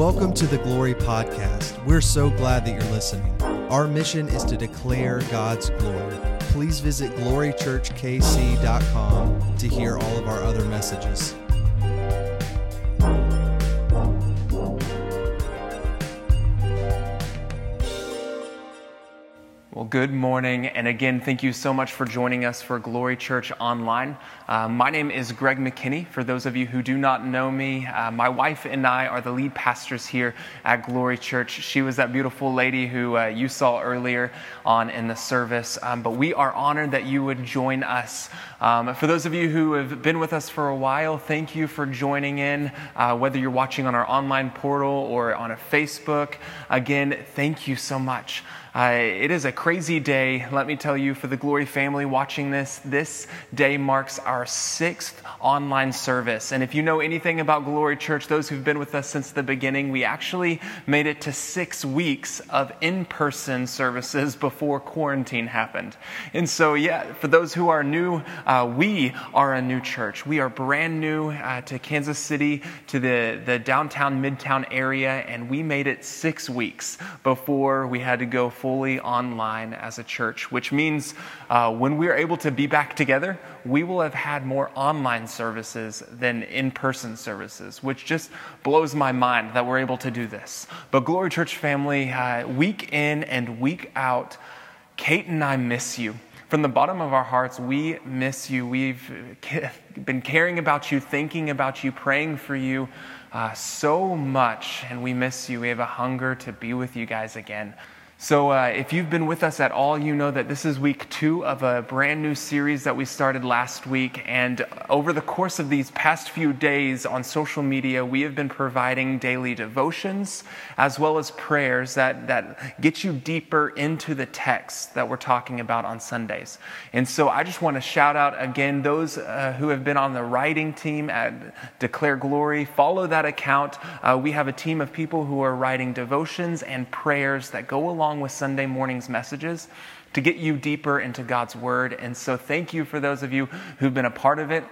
Welcome to the Glory Podcast. We're so glad that you're listening. Our mission is to declare God's glory. Please visit glorychurchkc.com to hear all of our other messages. Good morning. And again, thank you so much for joining us for Glory Church Online. Uh, my name is Greg McKinney. For those of you who do not know me, uh, my wife and I are the lead pastors here at Glory Church. She was that beautiful lady who uh, you saw earlier on in the service. Um, but we are honored that you would join us. Um, for those of you who have been with us for a while, thank you for joining in, uh, whether you're watching on our online portal or on a Facebook. Again, thank you so much. Uh, it is a crazy day, let me tell you, for the Glory family watching this. This day marks our sixth online service. And if you know anything about Glory Church, those who've been with us since the beginning, we actually made it to six weeks of in person services before quarantine happened. And so, yeah, for those who are new, uh, we are a new church. We are brand new uh, to Kansas City, to the, the downtown, midtown area, and we made it six weeks before we had to go fully online as a church, which means uh, when we're able to be back together, we will have had more online services than in person services, which just blows my mind that we're able to do this. But Glory Church family, uh, week in and week out, Kate and I miss you. From the bottom of our hearts, we miss you. We've been caring about you, thinking about you, praying for you uh, so much, and we miss you. We have a hunger to be with you guys again. So, uh, if you've been with us at all, you know that this is week two of a brand new series that we started last week. And over the course of these past few days on social media, we have been providing daily devotions as well as prayers that, that get you deeper into the text that we're talking about on Sundays. And so, I just want to shout out again those uh, who have been on the writing team at Declare Glory. Follow that account. Uh, we have a team of people who are writing devotions and prayers that go along along with Sunday morning's messages to get you deeper into God's Word. And so, thank you for those of you who've been a part of it.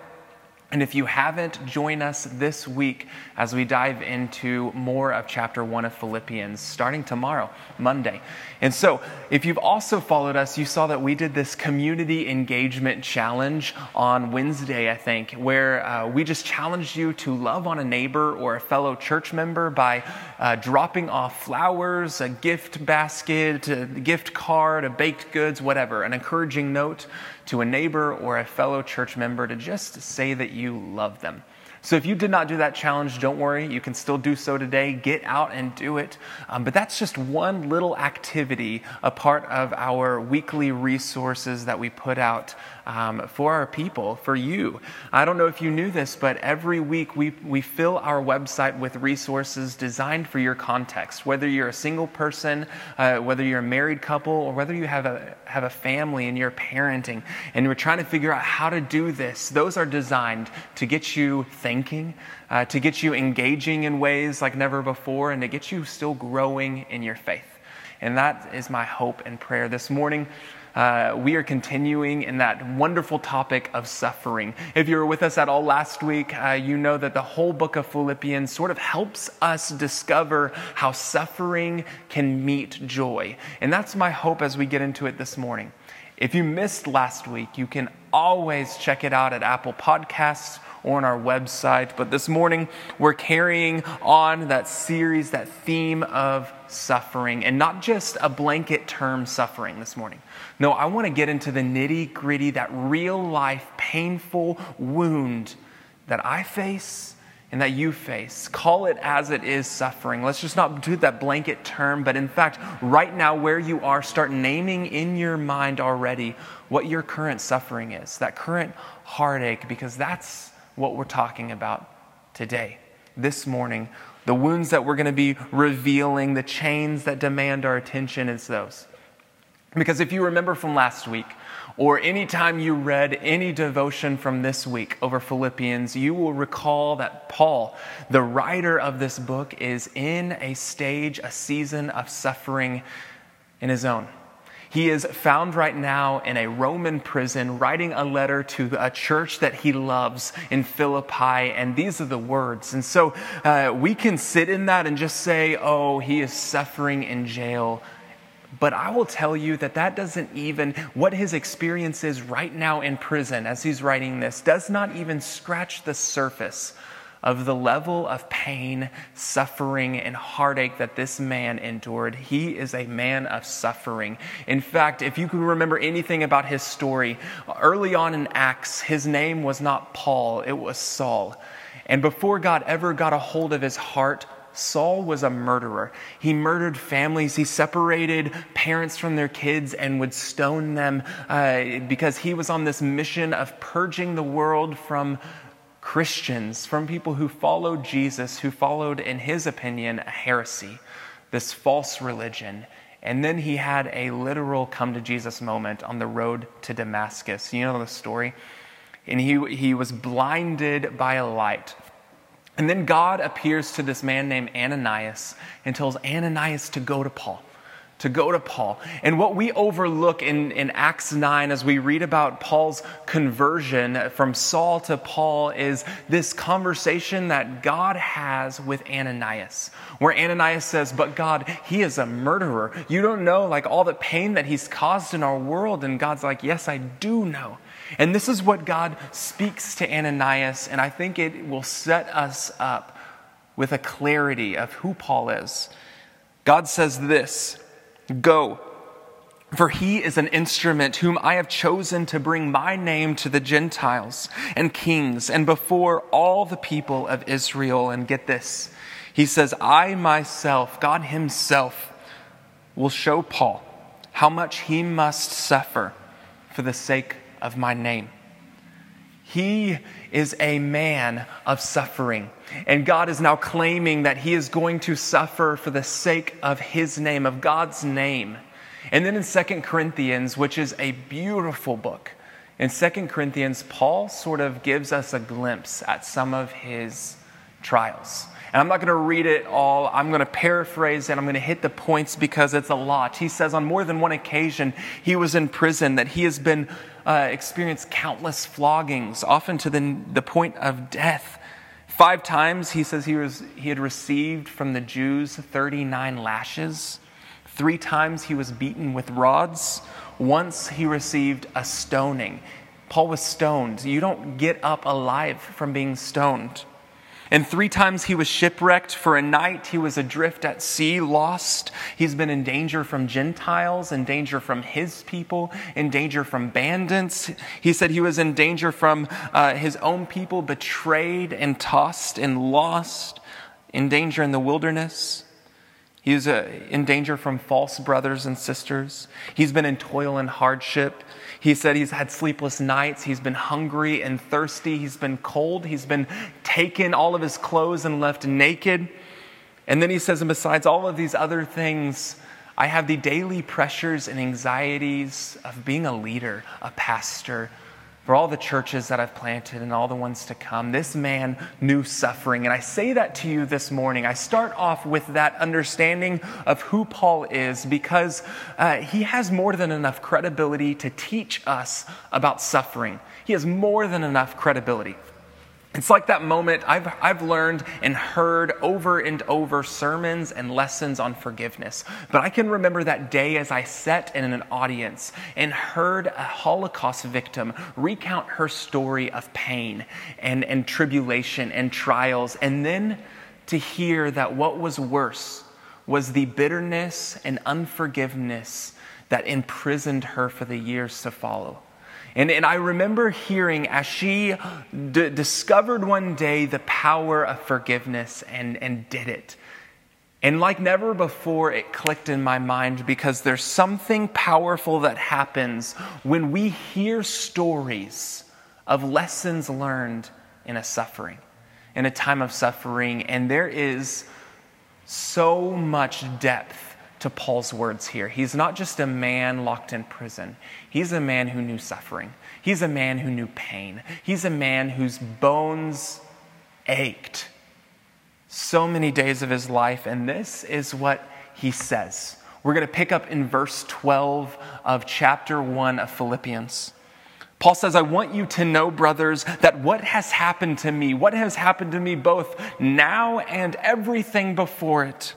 And if you haven't, join us this week as we dive into more of chapter one of Philippians, starting tomorrow, Monday. And so, if you've also followed us, you saw that we did this community engagement challenge on Wednesday, I think, where uh, we just challenged you to love on a neighbor or a fellow church member by uh, dropping off flowers, a gift basket, a gift card, a baked goods, whatever, an encouraging note to a neighbor or a fellow church member to just say that you love them. So if you did not do that challenge, don't worry. You can still do so today. Get out and do it. Um, but that's just one little activity, a part of our weekly resources that we put out um, for our people, for you. I don't know if you knew this, but every week we, we fill our website with resources designed for your context. Whether you're a single person, uh, whether you're a married couple, or whether you have a, have a family and you're parenting and you're trying to figure out how to do this, those are designed to get you thinking, uh, to get you engaging in ways like never before, and to get you still growing in your faith. And that is my hope and prayer this morning uh, we are continuing in that wonderful topic of suffering. If you were with us at all last week, uh, you know that the whole book of Philippians sort of helps us discover how suffering can meet joy. And that's my hope as we get into it this morning. If you missed last week, you can always check it out at Apple Podcasts or on our website. But this morning, we're carrying on that series, that theme of suffering, and not just a blanket term suffering this morning. No, I want to get into the nitty gritty, that real life, painful wound that I face and that you face. Call it as it is suffering. Let's just not do that blanket term, but in fact, right now, where you are, start naming in your mind already what your current suffering is, that current heartache, because that's what we're talking about today, this morning. The wounds that we're going to be revealing, the chains that demand our attention, is those. Because if you remember from last week, or anytime you read any devotion from this week over Philippians, you will recall that Paul, the writer of this book, is in a stage, a season of suffering in his own. He is found right now in a Roman prison, writing a letter to a church that he loves in Philippi, and these are the words. And so uh, we can sit in that and just say, oh, he is suffering in jail. But I will tell you that that doesn't even, what his experience is right now in prison as he's writing this, does not even scratch the surface of the level of pain, suffering, and heartache that this man endured. He is a man of suffering. In fact, if you can remember anything about his story, early on in Acts, his name was not Paul, it was Saul. And before God ever got a hold of his heart, Saul was a murderer. He murdered families. He separated parents from their kids and would stone them uh, because he was on this mission of purging the world from Christians, from people who followed Jesus, who followed, in his opinion, a heresy, this false religion. And then he had a literal come to Jesus moment on the road to Damascus. You know the story? And he, he was blinded by a light. And then God appears to this man named Ananias and tells Ananias to go to Paul to go to Paul. And what we overlook in, in Acts 9 as we read about Paul's conversion from Saul to Paul is this conversation that God has with Ananias, where Ananias says, But God, he is a murderer. You don't know like all the pain that he's caused in our world. And God's like, Yes, I do know. And this is what God speaks to Ananias, and I think it will set us up with a clarity of who Paul is. God says this Go, for he is an instrument whom I have chosen to bring my name to the Gentiles and kings and before all the people of Israel. And get this, he says, I myself, God himself, will show Paul how much he must suffer for the sake of my name. He is a man of suffering. And God is now claiming that he is going to suffer for the sake of his name, of God's name. And then in Second Corinthians, which is a beautiful book, in Second Corinthians, Paul sort of gives us a glimpse at some of his trials. And I'm not going to read it all. I'm going to paraphrase and I'm going to hit the points because it's a lot. He says on more than one occasion he was in prison, that he has been uh, experienced countless floggings, often to the, the point of death. Five times he says he, was, he had received from the Jews 39 lashes. Three times he was beaten with rods. Once he received a stoning. Paul was stoned. You don't get up alive from being stoned. And three times he was shipwrecked. For a night, he was adrift at sea, lost. He's been in danger from Gentiles, in danger from his people, in danger from bandits. He said he was in danger from uh, his own people, betrayed and tossed and lost, in danger in the wilderness. He was uh, in danger from false brothers and sisters. He's been in toil and hardship. He said he's had sleepless nights. He's been hungry and thirsty. He's been cold. He's been taken all of his clothes and left naked. And then he says, and besides all of these other things, I have the daily pressures and anxieties of being a leader, a pastor, for all the churches that I've planted and all the ones to come. This man knew suffering. And I say that to you this morning. I start off with that understanding of who Paul is because uh, he has more than enough credibility to teach us about suffering. He has more than enough credibility. It's like that moment I've, I've learned and heard over and over sermons and lessons on forgiveness. But I can remember that day as I sat in an audience and heard a Holocaust victim recount her story of pain and, and tribulation and trials, and then to hear that what was worse was the bitterness and unforgiveness that imprisoned her for the years to follow. And, and I remember hearing as she d- discovered one day the power of forgiveness and, and did it. And like never before, it clicked in my mind because there's something powerful that happens when we hear stories of lessons learned in a suffering, in a time of suffering. And there is so much depth to Paul's words here. He's not just a man locked in prison, he's a man who knew suffering. He's a man who knew pain. He's a man whose bones ached so many days of his life. And this is what he says We're going to pick up in verse 12 of chapter 1 of Philippians. Paul says, I want you to know, brothers, that what has happened to me, what has happened to me both now and everything before it,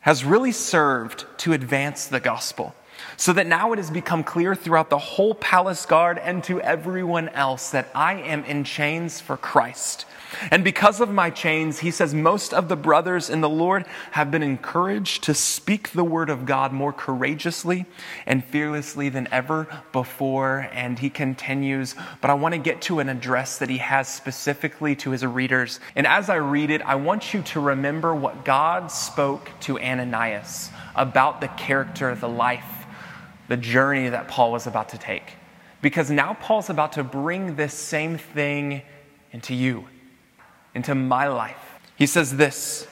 has really served to advance the gospel. So that now it has become clear throughout the whole palace guard and to everyone else that I am in chains for Christ. And because of my chains, he says, most of the brothers in the Lord have been encouraged to speak the word of God more courageously and fearlessly than ever before. And he continues, but I want to get to an address that he has specifically to his readers. And as I read it, I want you to remember what God spoke to Ananias about the character, the life, the journey that Paul was about to take. Because now Paul's about to bring this same thing into you into my life. He says this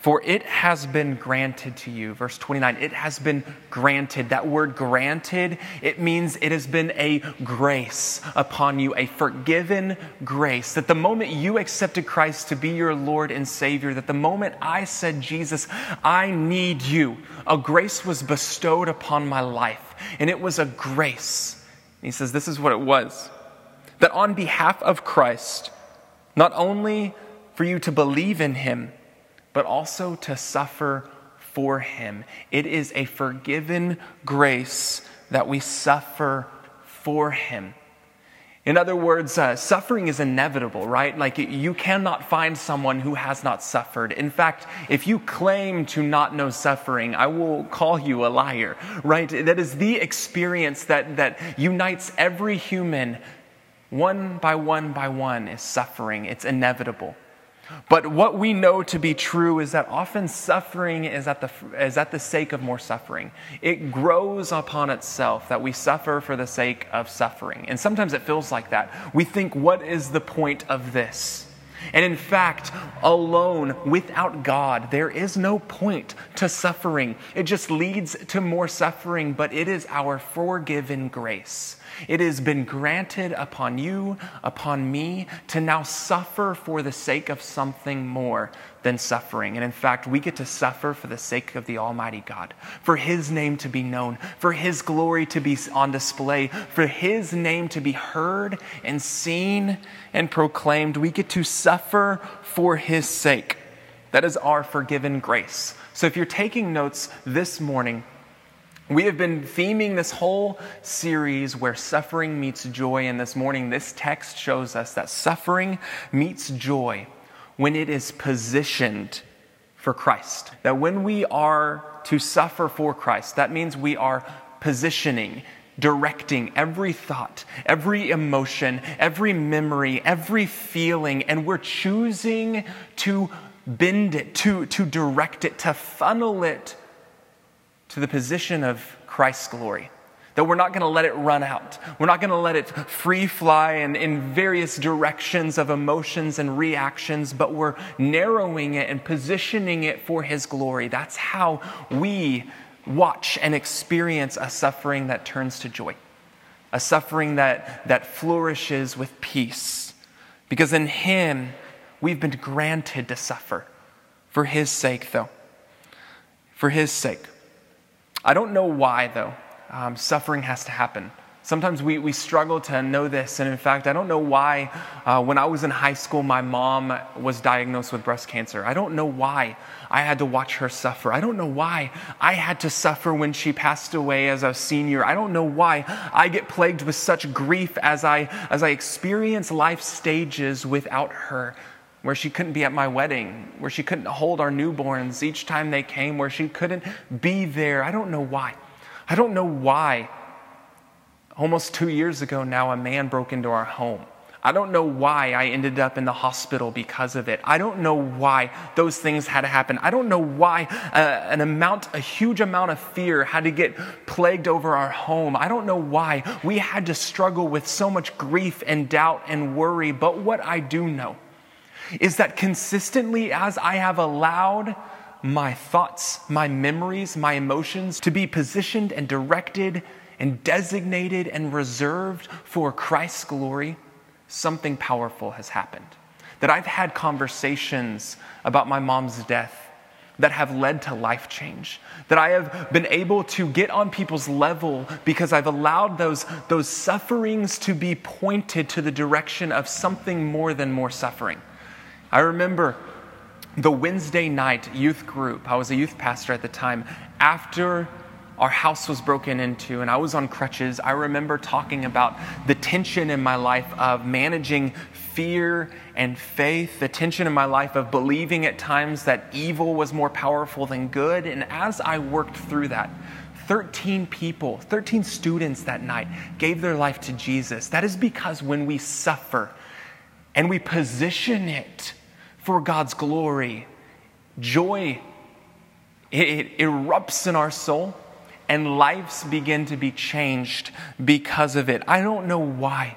For it has been granted to you. Verse 29, it has been granted. That word granted, it means it has been a grace upon you, a forgiven grace. That the moment you accepted Christ to be your Lord and Savior, that the moment I said, Jesus, I need you, a grace was bestowed upon my life. And it was a grace. And he says, This is what it was. That on behalf of Christ, not only for you to believe in him, but also to suffer for him. It is a forgiven grace that we suffer for him. In other words, uh, suffering is inevitable, right? Like you cannot find someone who has not suffered. In fact, if you claim to not know suffering, I will call you a liar, right? That is the experience that, that unites every human one by one by one is suffering. It's inevitable. But what we know to be true is that often suffering is at, the, is at the sake of more suffering. It grows upon itself that we suffer for the sake of suffering. And sometimes it feels like that. We think, what is the point of this? And in fact, alone, without God, there is no point to suffering. It just leads to more suffering, but it is our forgiven grace it has been granted upon you, upon me, to now suffer for the sake of something more than suffering. And in fact, we get to suffer for the sake of the Almighty God, for His name to be known, for His glory to be on display, for His name to be heard and seen and proclaimed. We get to suffer for His sake. That is our forgiven grace. So if you're taking notes this morning, we have been theming this whole series where suffering meets joy, and this morning this text shows us that suffering meets joy when it is positioned for Christ. That when we are to suffer for Christ, that means we are positioning, directing every thought, every emotion, every memory, every feeling, and we're choosing to bend it, to, to direct it, to funnel it to the position of Christ's glory. That we're not going to let it run out. We're not going to let it free fly in, in various directions of emotions and reactions, but we're narrowing it and positioning it for His glory. That's how we watch and experience a suffering that turns to joy, a suffering that, that flourishes with peace. Because in Him, we've been granted to suffer for His sake, though. For His sake. I don't know why, though, um, suffering has to happen. Sometimes we, we struggle to know this. And in fact, I don't know why, uh, when I was in high school, my mom was diagnosed with breast cancer. I don't know why I had to watch her suffer. I don't know why I had to suffer when she passed away as a senior. I don't know why I get plagued with such grief as I, as I experience life stages without her where she couldn't be at my wedding, where she couldn't hold our newborns each time they came, where she couldn't be there. I don't know why. I don't know why. Almost two years ago now, a man broke into our home. I don't know why I ended up in the hospital because of it. I don't know why those things had to happen. I don't know why uh, an amount, a huge amount of fear had to get plagued over our home. I don't know why we had to struggle with so much grief and doubt and worry. But what I do know is that consistently as I have allowed my thoughts, my memories, my emotions to be positioned and directed and designated and reserved for Christ's glory, something powerful has happened. That I've had conversations about my mom's death that have led to life change. That I have been able to get on people's level because I've allowed those, those sufferings to be pointed to the direction of something more than more suffering. I remember the Wednesday night youth group, I was a youth pastor at the time, after our house was broken into and I was on crutches, I remember talking about the tension in my life of managing fear and faith, the tension in my life of believing at times that evil was more powerful than good. And as I worked through that, 13 people, 13 students that night gave their life to Jesus. That is because when we suffer and we position it for God's glory, joy it, it erupts in our soul and lives begin to be changed because of it. I don't know why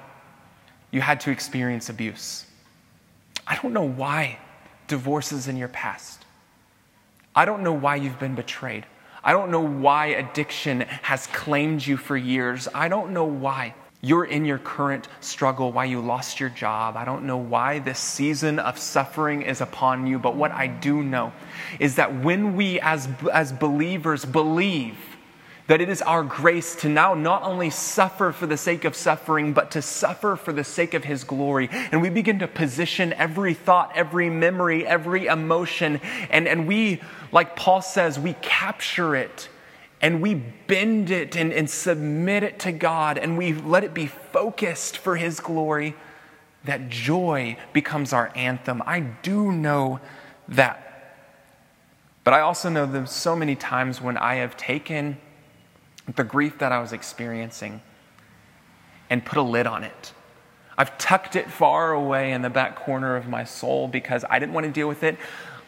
you had to experience abuse. I don't know why divorces in your past. I don't know why you've been betrayed. I don't know why addiction has claimed you for years. I don't know why you're in your current struggle, why you lost your job. I don't know why this season of suffering is upon you, but what I do know is that when we as, as believers believe, that it is our grace to now not only suffer for the sake of suffering, but to suffer for the sake of His glory. And we begin to position every thought, every memory, every emotion, and, and we, like Paul says, we capture it and we bend it and, and submit it to God and we let it be focused for His glory, that joy becomes our anthem. I do know that. But I also know there's so many times when I have taken the grief that I was experiencing and put a lid on it. I've tucked it far away in the back corner of my soul because I didn't want to deal with it.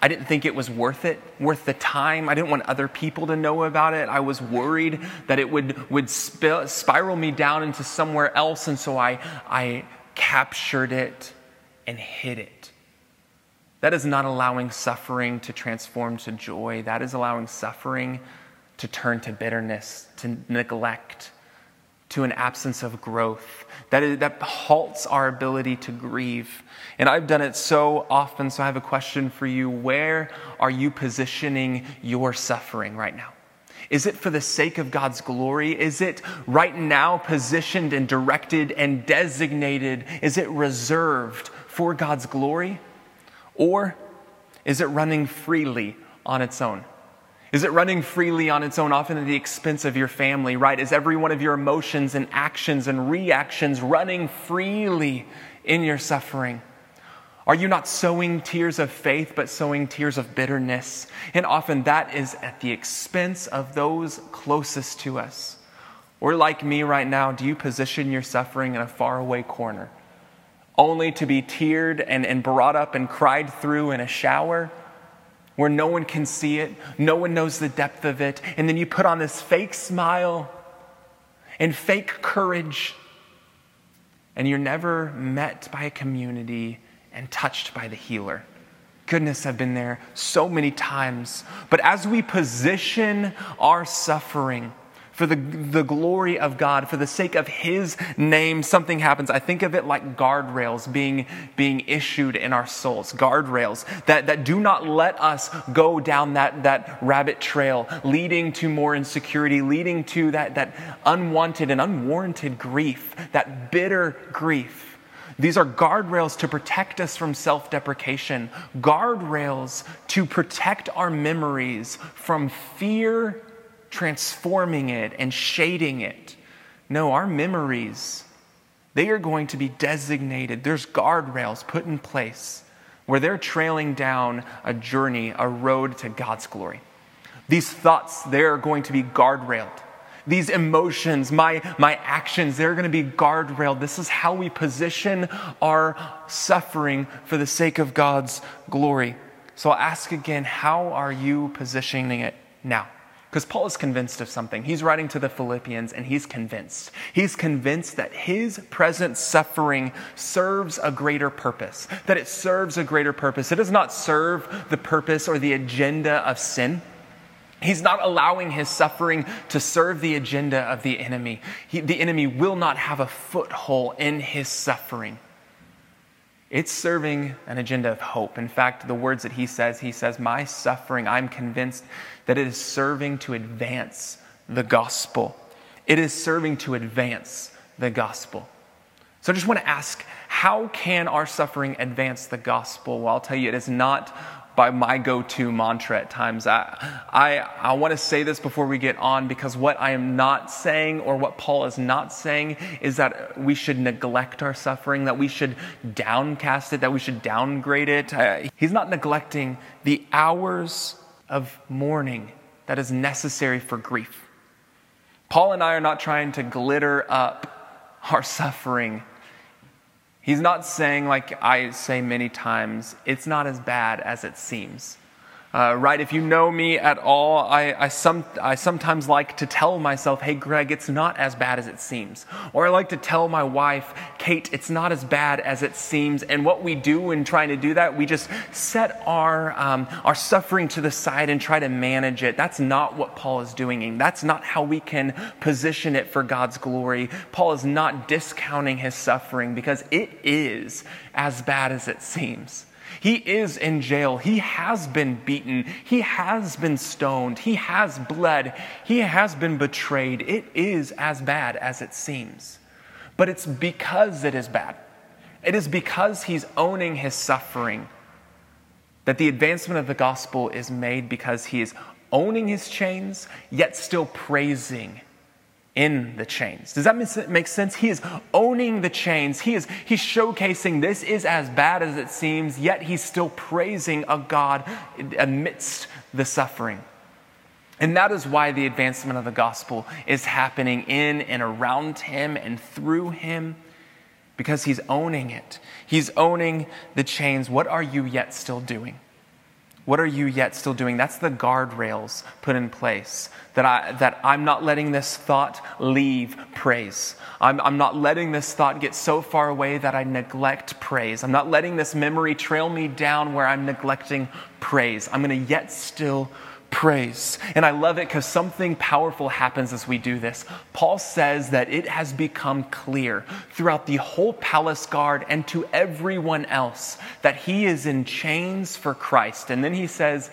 I didn't think it was worth it, worth the time. I didn't want other people to know about it. I was worried that it would, would sp- spiral me down into somewhere else. And so I, I captured it and hid it. That is not allowing suffering to transform to joy. That is allowing suffering to turn to bitterness, to neglect, to an absence of growth. That, is, that halts our ability to grieve. And I've done it so often, so I have a question for you. Where are you positioning your suffering right now? Is it for the sake of God's glory? Is it right now positioned and directed and designated? Is it reserved for God's glory? Or is it running freely on its own? Is it running freely on its own, often at the expense of your family, right? Is every one of your emotions and actions and reactions running freely in your suffering? Are you not sowing tears of faith, but sowing tears of bitterness? And often that is at the expense of those closest to us. Or, like me right now, do you position your suffering in a faraway corner, only to be teared and, and brought up and cried through in a shower? Where no one can see it, no one knows the depth of it, and then you put on this fake smile and fake courage, and you're never met by a community and touched by the healer. Goodness, I've been there so many times. But as we position our suffering, for the, the glory of God, for the sake of His name, something happens. I think of it like guardrails being, being issued in our souls, guardrails that, that do not let us go down that, that rabbit trail, leading to more insecurity, leading to that, that unwanted and unwarranted grief, that bitter grief. These are guardrails to protect us from self deprecation, guardrails to protect our memories from fear transforming it and shading it. No, our memories, they are going to be designated. There's guardrails put in place where they're trailing down a journey, a road to God's glory. These thoughts, they're going to be guardrailed. These emotions, my, my actions, they're going to be guardrailed. This is how we position our suffering for the sake of God's glory. So I'll ask again how are you positioning it now? Because Paul is convinced of something. He's writing to the Philippians and he's convinced. He's convinced that his present suffering serves a greater purpose, that it serves a greater purpose. It does not serve the purpose or the agenda of sin. He's not allowing his suffering to serve the agenda of the enemy. He, the enemy will not have a foothold in his suffering. It's serving an agenda of hope. In fact, the words that he says, he says, My suffering, I'm convinced that it is serving to advance the gospel. It is serving to advance the gospel. So I just want to ask how can our suffering advance the gospel? Well, I'll tell you, it is not by my go to mantra at times. I, I, I want to say this before we get on because what I am not saying or what Paul is not saying is that we should neglect our suffering, that we should downcast it, that we should downgrade it. Uh, he's not neglecting the hours of mourning that is necessary for grief. Paul and I are not trying to glitter up our suffering He's not saying, like I say many times, it's not as bad as it seems. Uh, right? If you know me at all, I, I, some, I sometimes like to tell myself, hey, Greg, it's not as bad as it seems. Or I like to tell my wife, Kate, it's not as bad as it seems. And what we do in trying to do that, we just set our, um, our suffering to the side and try to manage it. That's not what Paul is doing. And that's not how we can position it for God's glory. Paul is not discounting his suffering because it is as bad as it seems. He is in jail. He has been beaten. He has been stoned. He has bled. He has been betrayed. It is as bad as it seems. But it's because it is bad. It is because he's owning his suffering that the advancement of the gospel is made because he is owning his chains, yet still praising in the chains. Does that make sense? He is owning the chains. He is he's showcasing this is as bad as it seems, yet he's still praising a God amidst the suffering. And that is why the advancement of the gospel is happening in and around him and through him because he's owning it. He's owning the chains. What are you yet still doing? What are you yet still doing? That's the guardrails put in place. That, I, that I'm not letting this thought leave praise. I'm, I'm not letting this thought get so far away that I neglect praise. I'm not letting this memory trail me down where I'm neglecting praise. I'm going to yet still praise. And I love it because something powerful happens as we do this. Paul says that it has become clear throughout the whole palace guard and to everyone else that he is in chains for Christ. And then he says,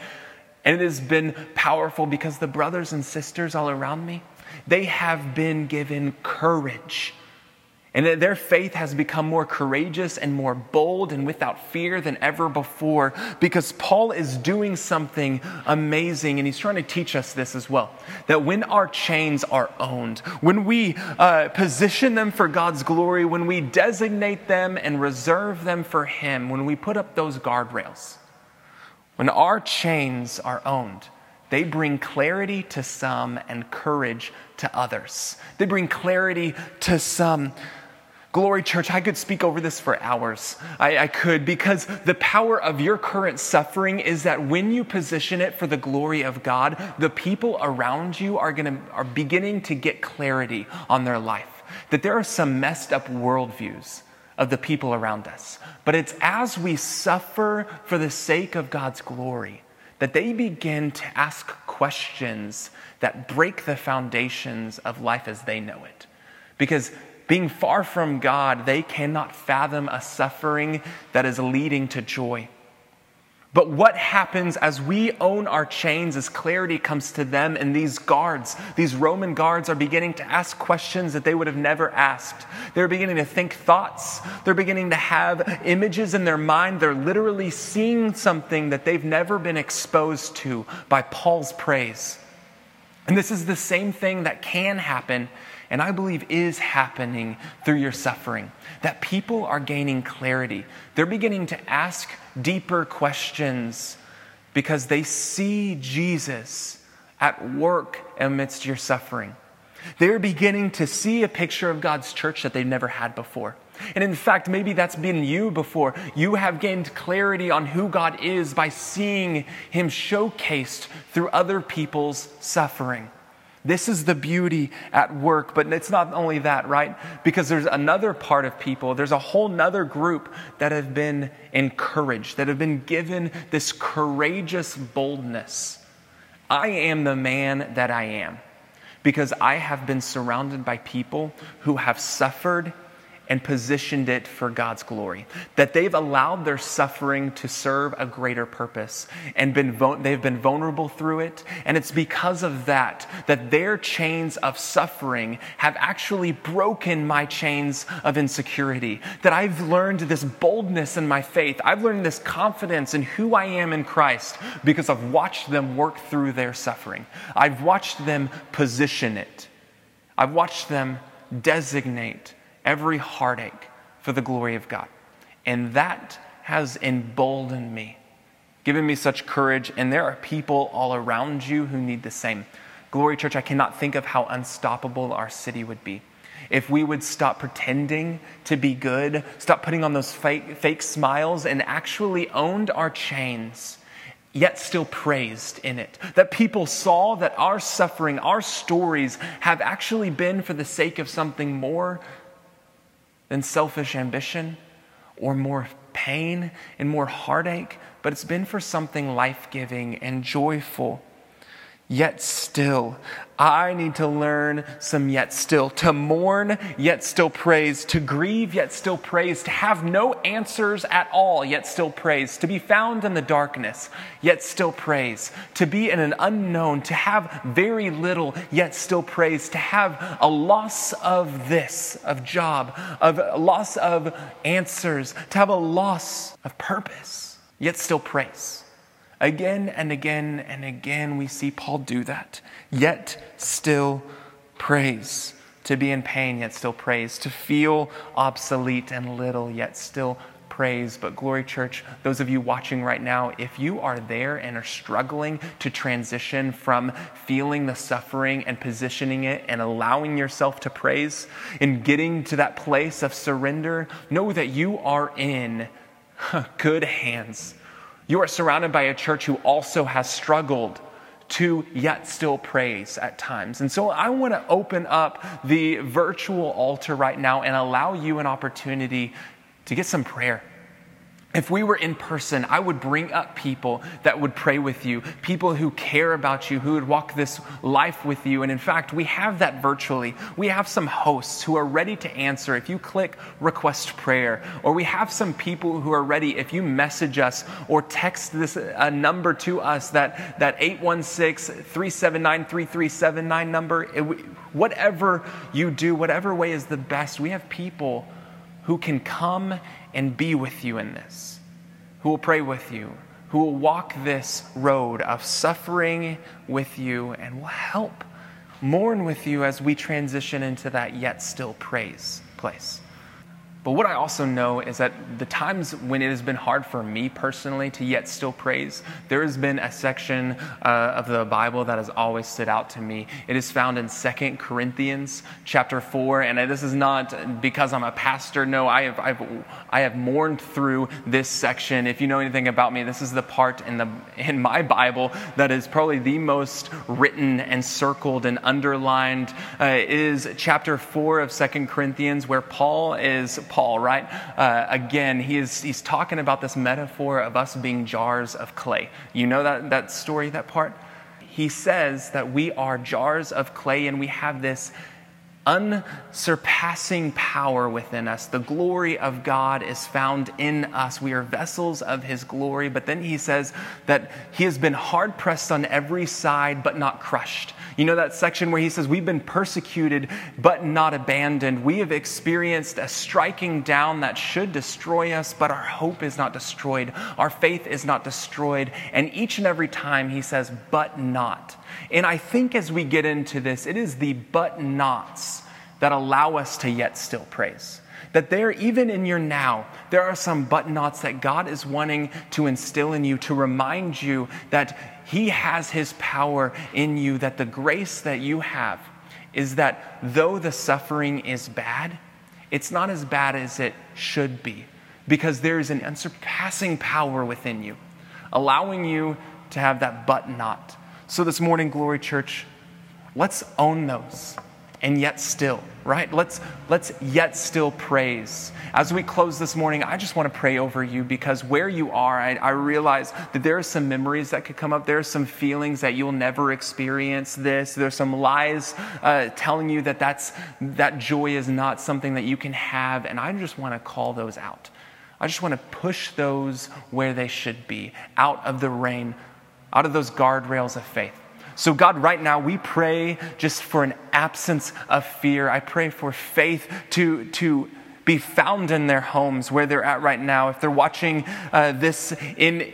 and it has been powerful because the brothers and sisters all around me, they have been given courage and that their faith has become more courageous and more bold and without fear than ever before because Paul is doing something amazing and he's trying to teach us this as well. That when our chains are owned, when we uh, position them for God's glory, when we designate them and reserve them for Him, when we put up those guardrails, when our chains are owned, they bring clarity to some and courage to others. They bring clarity to some Glory Church, I could speak over this for hours. I, I, could, because the power of your current suffering is that when you position it for the glory of God, the people around you are, gonna, are beginning to get clarity on their life. That there are some messed up worldviews of the people around us. But it's as we suffer for the sake of God's glory that they begin to ask questions that break the foundations of life as they know it. Because being far from God, they cannot fathom a suffering that is leading to joy. But what happens as we own our chains, as clarity comes to them, and these guards, these Roman guards, are beginning to ask questions that they would have never asked. They're beginning to think thoughts. They're beginning to have images in their mind. They're literally seeing something that they've never been exposed to by Paul's praise. And this is the same thing that can happen and I believe is happening through your suffering. That people are gaining clarity. They're beginning to ask deeper questions because they see Jesus at work amidst your suffering. They're beginning to see a picture of God's church that they've never had before. And in fact, maybe that's been you before. You have gained clarity on who God is by seeing Him showcased through other people's suffering. This is the beauty at work, but it's not only that, right? Because there's another part of people, there's a whole nother group that have been encouraged, that have been given this courageous boldness. I am the man that I am because I have been surrounded by people who have suffered and positioned it for God's glory. That they've allowed their suffering to serve a greater purpose and been they've been vulnerable through it. And it's because of that that their chains of suffering have actually broken my chains of insecurity. That I've learned this boldness in my faith. I've learned this confidence in who I am in Christ because I've watched them work through their suffering. I've watched them position it. I've watched them designate every heartache for the glory of God. And that has emboldened me, given me such courage. And there are people all around you who need the same. Glory Church, I cannot think of how unstoppable our city would be. If we would stop pretending to be good, stop putting on those fake, fake smiles, and actually owned our chains yet still praised in it. That people saw that our suffering, our stories have actually been for the sake of something more than selfish ambition or more pain and more heartache, but it's been for something life giving and joyful. Yet still, I need to learn some yet still, to mourn, yet still praise, to grieve, yet still praise, to have no answers at all, yet still praise, to be found in the darkness, yet still praise, to be in an unknown, to have very little, yet still praise, to have a loss of this, of job, of loss of answers, to have a loss of purpose, yet still praise. Again and again and again, we see Paul do that. Yet still praise. To be in pain, yet still praise. To feel obsolete and little, yet still praise. But, Glory Church, those of you watching right now, if you are there and are struggling to transition from feeling the suffering and positioning it and allowing yourself to praise and getting to that place of surrender, know that you are in good hands you are surrounded by a church who also has struggled to yet still praise at times. And so I want to open up the virtual altar right now and allow you an opportunity to get some prayer if we were in person, I would bring up people that would pray with you, people who care about you, who would walk this life with you. And in fact, we have that virtually. We have some hosts who are ready to answer if you click request prayer, or we have some people who are ready if you message us or text this a number to us that that 816-379-3379 number. It, whatever you do, whatever way is the best, we have people who can come and be with you in this, who will pray with you, who will walk this road of suffering with you and will help mourn with you as we transition into that yet still praise place. But what I also know is that the times when it has been hard for me personally to yet still praise, there has been a section uh, of the Bible that has always stood out to me. It is found in Second Corinthians chapter 4. And this is not because I'm a pastor. No, I have, I've, I have mourned through this section. If you know anything about me, this is the part in, the, in my Bible that is probably the most written and circled and underlined. Uh, is chapter 4 of Second Corinthians, where Paul is Paul, right? Uh, again, he is, he's talking about this metaphor of us being jars of clay. You know that, that story, that part? He says that we are jars of clay and we have this unsurpassing power within us. The glory of God is found in us. We are vessels of His glory. But then He says that He has been hard pressed on every side, but not crushed. You know that section where He says, We've been persecuted, but not abandoned. We have experienced a striking down that should destroy us, but our hope is not destroyed. Our faith is not destroyed. And each and every time He says, But not. And I think as we get into this, it is the but nots that allow us to yet still praise. That there, even in your now, there are some but nots that God is wanting to instill in you to remind you that He has His power in you, that the grace that you have is that though the suffering is bad, it's not as bad as it should be because there is an unsurpassing power within you, allowing you to have that but not. So, this morning, Glory Church, let's own those and yet still, right? Let's, let's yet still praise. As we close this morning, I just want to pray over you because where you are, I, I realize that there are some memories that could come up. There are some feelings that you'll never experience this. There's some lies uh, telling you that that's, that joy is not something that you can have. And I just want to call those out. I just want to push those where they should be, out of the rain, out of those guardrails of faith. So, God, right now, we pray just for an absence of fear. I pray for faith to, to be found in their homes where they're at right now. If they're watching uh, this in,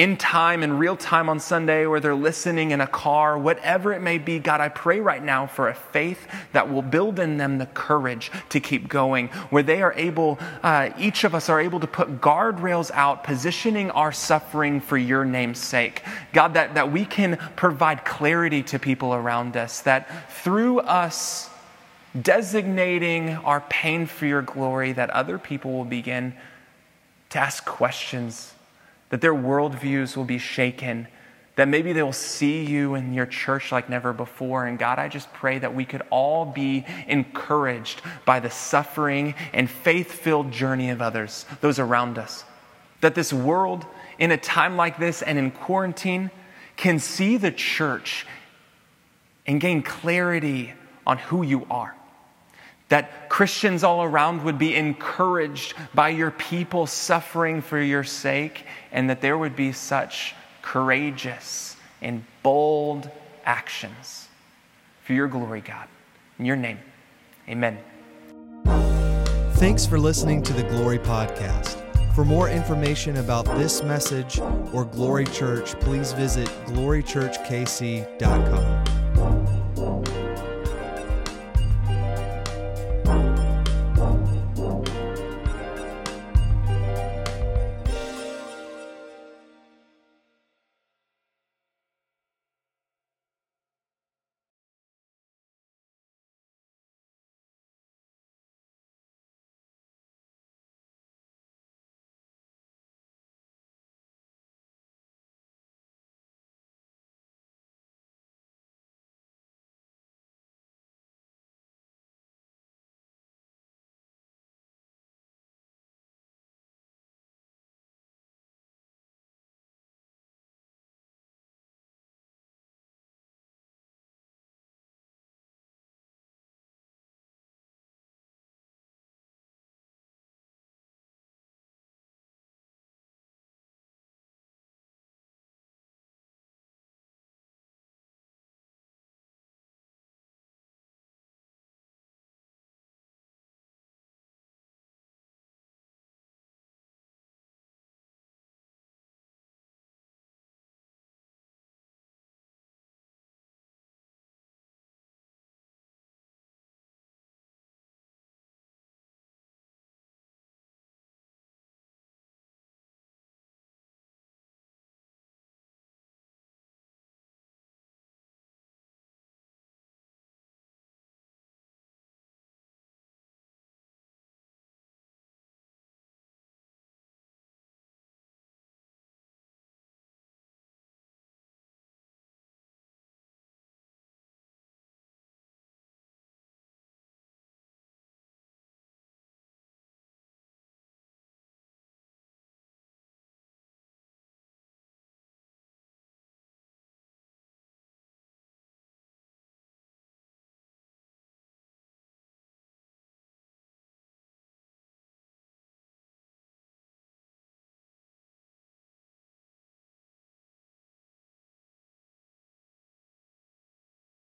in time, in real time on Sunday, or they're listening in a car, whatever it may be, God, I pray right now for a faith that will build in them the courage to keep going, where they are able, uh, each of us are able to put guardrails out, positioning our suffering for your name's sake. God, that, that we can provide clarity to people around us, that through us designating our pain for your glory, that other people will begin to ask questions that their worldviews will be shaken, that maybe they'll see you in your church like never before. And God, I just pray that we could all be encouraged by the suffering and faith filled journey of others, those around us. That this world, in a time like this and in quarantine, can see the church and gain clarity on who you are that Christians all around would be encouraged by your people suffering for your sake, and that there would be such courageous and bold actions for your glory, God. In your name, amen. Thanks for listening to the Glory Podcast. For more information about this message or Glory Church, please visit glorychurchkc.com.